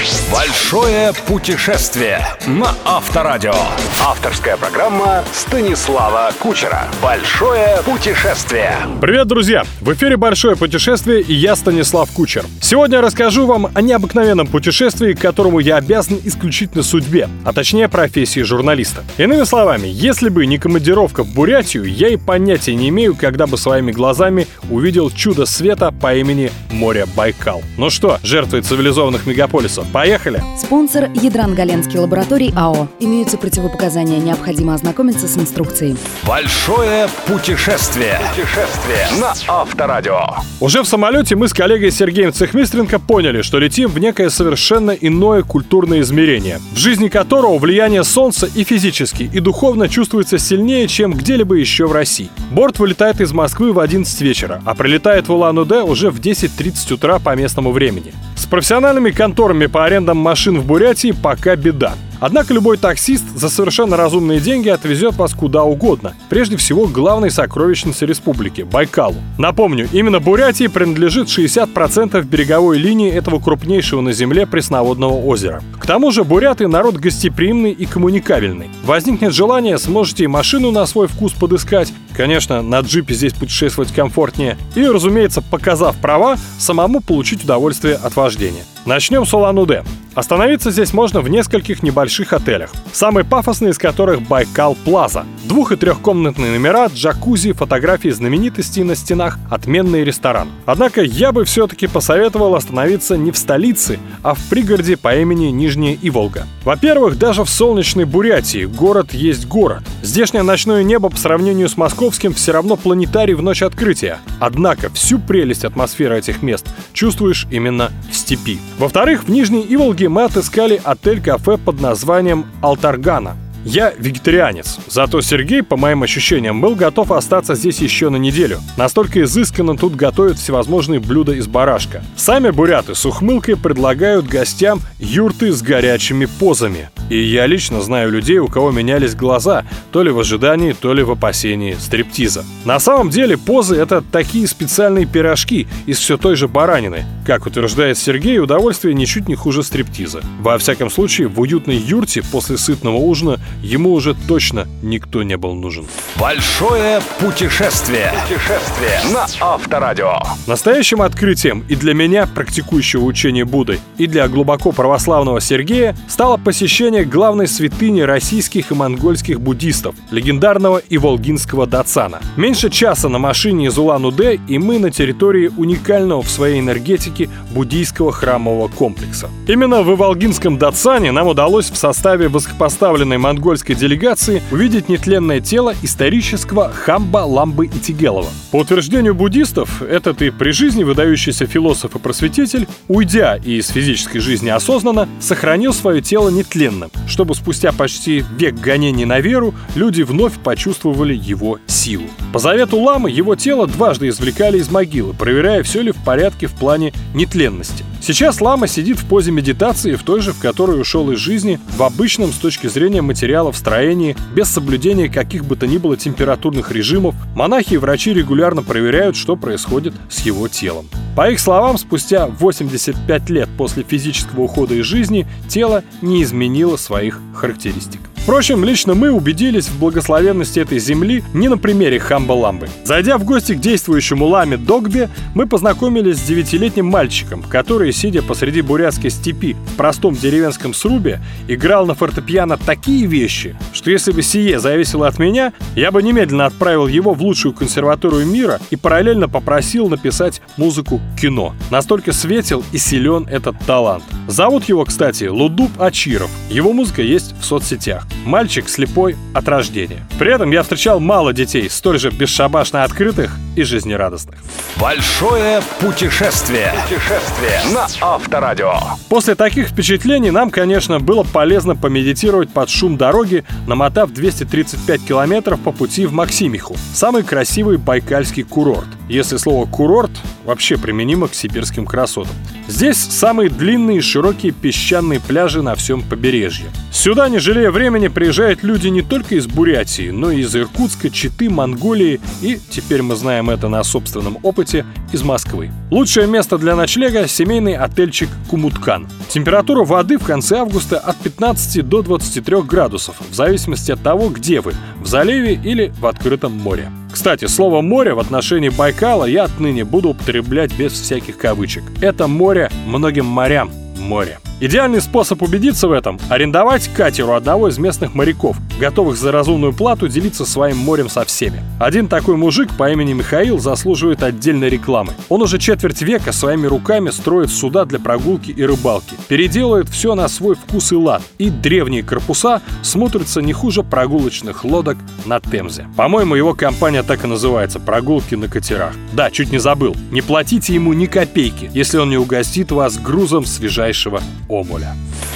Force. Большое путешествие на Авторадио. Авторская программа Станислава Кучера. Большое путешествие. Привет, друзья! В эфире «Большое путешествие» и я, Станислав Кучер. Сегодня я расскажу вам о необыкновенном путешествии, которому я обязан исключительно судьбе, а точнее профессии журналиста. Иными словами, если бы не командировка в Бурятию, я и понятия не имею, когда бы своими глазами увидел чудо света по имени море Байкал. Ну что, жертвы цивилизованных мегаполисов, поехали! Спонсор Ядран-Галенский лабораторий АО. Имеются противопоказания, необходимо ознакомиться с инструкцией. Большое путешествие. Путешествие на Авторадио. Уже в самолете мы с коллегой Сергеем Цехмистренко поняли, что летим в некое совершенно иное культурное измерение, в жизни которого влияние Солнца и физически, и духовно чувствуется сильнее, чем где-либо еще в России. Борт вылетает из Москвы в 11 вечера, а прилетает в Улан-Удэ уже в 10.30 утра по местному времени. С профессиональными конторами по арендам машин в Бурятии пока беда. Однако любой таксист за совершенно разумные деньги отвезет вас куда угодно. Прежде всего, к главной сокровищнице республики – Байкалу. Напомню, именно Бурятии принадлежит 60% береговой линии этого крупнейшего на Земле пресноводного озера. К тому же буряты – народ гостеприимный и коммуникабельный. Возникнет желание, сможете и машину на свой вкус подыскать, конечно, на джипе здесь путешествовать комфортнее, и, разумеется, показав права, самому получить удовольствие от вождения. Начнем с Улан-Удэ. Остановиться здесь можно в нескольких небольших отелях, самый пафосный из которых Байкал Плаза. Двух- и трехкомнатные номера, джакузи, фотографии знаменитостей на стенах, отменный ресторан. Однако я бы все-таки посоветовал остановиться не в столице, а в пригороде по имени Нижняя Иволга. Во-первых, даже в солнечной Бурятии город есть город. Здешнее ночное небо по сравнению с московским все равно планетарий в ночь открытия. Однако всю прелесть атмосферы этих мест чувствуешь именно в степи. Во-вторых, в Нижней Иволге мы отыскали отель-кафе под названием «Алтаргана». Я вегетарианец, зато Сергей, по моим ощущениям, был готов остаться здесь еще на неделю. Настолько изысканно тут готовят всевозможные блюда из барашка. Сами буряты с ухмылкой предлагают гостям юрты с горячими позами. И я лично знаю людей, у кого менялись глаза, то ли в ожидании, то ли в опасении стриптиза. На самом деле позы — это такие специальные пирожки из все той же баранины. Как утверждает Сергей, удовольствие ничуть не хуже стриптиза. Во всяком случае, в уютной юрте после сытного ужина ему уже точно никто не был нужен. Большое путешествие. Путешествие на Авторадио. Настоящим открытием и для меня, практикующего учение Будды, и для глубоко православного Сергея стало посещение главной святыни российских и монгольских буддистов, легендарного Иволгинского Дацана. Меньше часа на машине из Улан-Удэ, и мы на территории уникального в своей энергетике буддийского храмового комплекса. Именно в Иволгинском Дацане нам удалось в составе высокопоставленной монгольской делегации увидеть нетленное тело исторического Хамба Ламбы Итигелова. По утверждению буддистов, этот и при жизни выдающийся философ и просветитель, уйдя из физической жизни осознанно, сохранил свое тело нетленным, чтобы спустя почти век гонений на веру люди вновь почувствовали его силу. По завету ламы его тело дважды извлекали из могилы, проверяя, все ли в порядке в плане нетленности. Сейчас лама сидит в позе медитации, в той же, в которой ушел из жизни, в обычном с точки зрения материалов строении, без соблюдения каких бы то ни было температурных режимов, монахи и врачи регулярно проверяют, что происходит с его телом. По их словам, спустя 85 лет после физического ухода из жизни тело не изменило своих характеристик. Впрочем, лично мы убедились в благословенности этой земли не на примере Хамба-Ламбы. Зайдя в гости к действующему ламе Догбе, мы познакомились с девятилетним мальчиком, который, сидя посреди бурятской степи в простом деревенском срубе, играл на фортепиано такие вещи, что если бы сие зависело от меня, я бы немедленно отправил его в лучшую консерваторию мира и параллельно попросил написать музыку кино. Настолько светел и силен этот талант. Зовут его, кстати, Лудуб Ачиров. Его музыка есть в соцсетях. Мальчик слепой от рождения. При этом я встречал мало детей, столь же бесшабашно открытых и жизнерадостных. Большое путешествие. Путешествие на Авторадио. После таких впечатлений нам, конечно, было полезно помедитировать под шум дороги, намотав 235 километров по пути в Максимиху, самый красивый байкальский курорт. если слово «курорт» вообще применимо к сибирским красотам. Здесь самые длинные и широкие песчаные пляжи на всем побережье. Сюда, не жалея времени, приезжают люди не только из Бурятии, но и из Иркутска, Читы, Монголии и, теперь мы знаем это на собственном опыте, из Москвы. Лучшее место для ночлега – семейный отельчик «Кумуткан». Температура воды в конце августа от 15 до 23 градусов, в зависимости от того, где вы – в заливе или в открытом море. Кстати, слово «море» в отношении Байкала я отныне буду употреблять без всяких кавычек. Это море многим морям море. Идеальный способ убедиться в этом – арендовать катер у одного из местных моряков, готовых за разумную плату делиться своим морем со всеми. Один такой мужик по имени Михаил заслуживает отдельной рекламы. Он уже четверть века своими руками строит суда для прогулки и рыбалки, переделывает все на свой вкус и лад, и древние корпуса смотрятся не хуже прогулочных лодок на Темзе. По-моему, его компания так и называется – «Прогулки на катерах». Да, чуть не забыл. Не платите ему ни копейки, если он не угостит вас грузом свежайшего Омуля.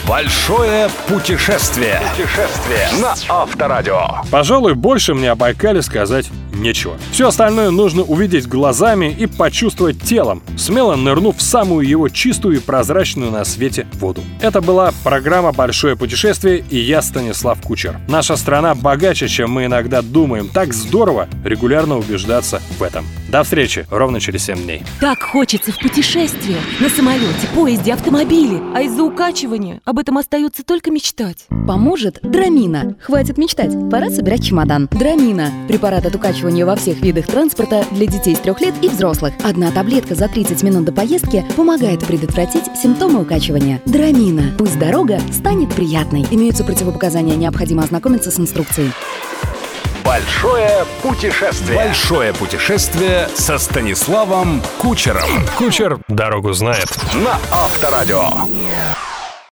Большое путешествие. Путешествие на Авторадио. Пожалуй, больше мне о Байкале сказать нечего. Все остальное нужно увидеть глазами и почувствовать телом, смело нырнув в самую его чистую и прозрачную на свете воду. Это была программа «Большое путешествие» и я, Станислав Кучер. Наша страна богаче, чем мы иногда думаем. Так здорово регулярно убеждаться в этом. До встречи ровно через 7 дней. Так хочется в путешествие. На самолете, поезде, автомобиле. А из-за укачивания об этом остается только мечтать. Поможет Драмина. Хватит мечтать, пора собирать чемодан. Драмина. Препарат от укачивания во всех видах транспорта для детей с трех лет и взрослых. Одна таблетка за 30 минут до поездки помогает предотвратить симптомы укачивания. Драмина. Пусть дорога станет приятной. Имеются противопоказания, необходимо ознакомиться с инструкцией. Большое путешествие. Большое путешествие со Станиславом Кучером. Кучер дорогу знает. На Авторадио.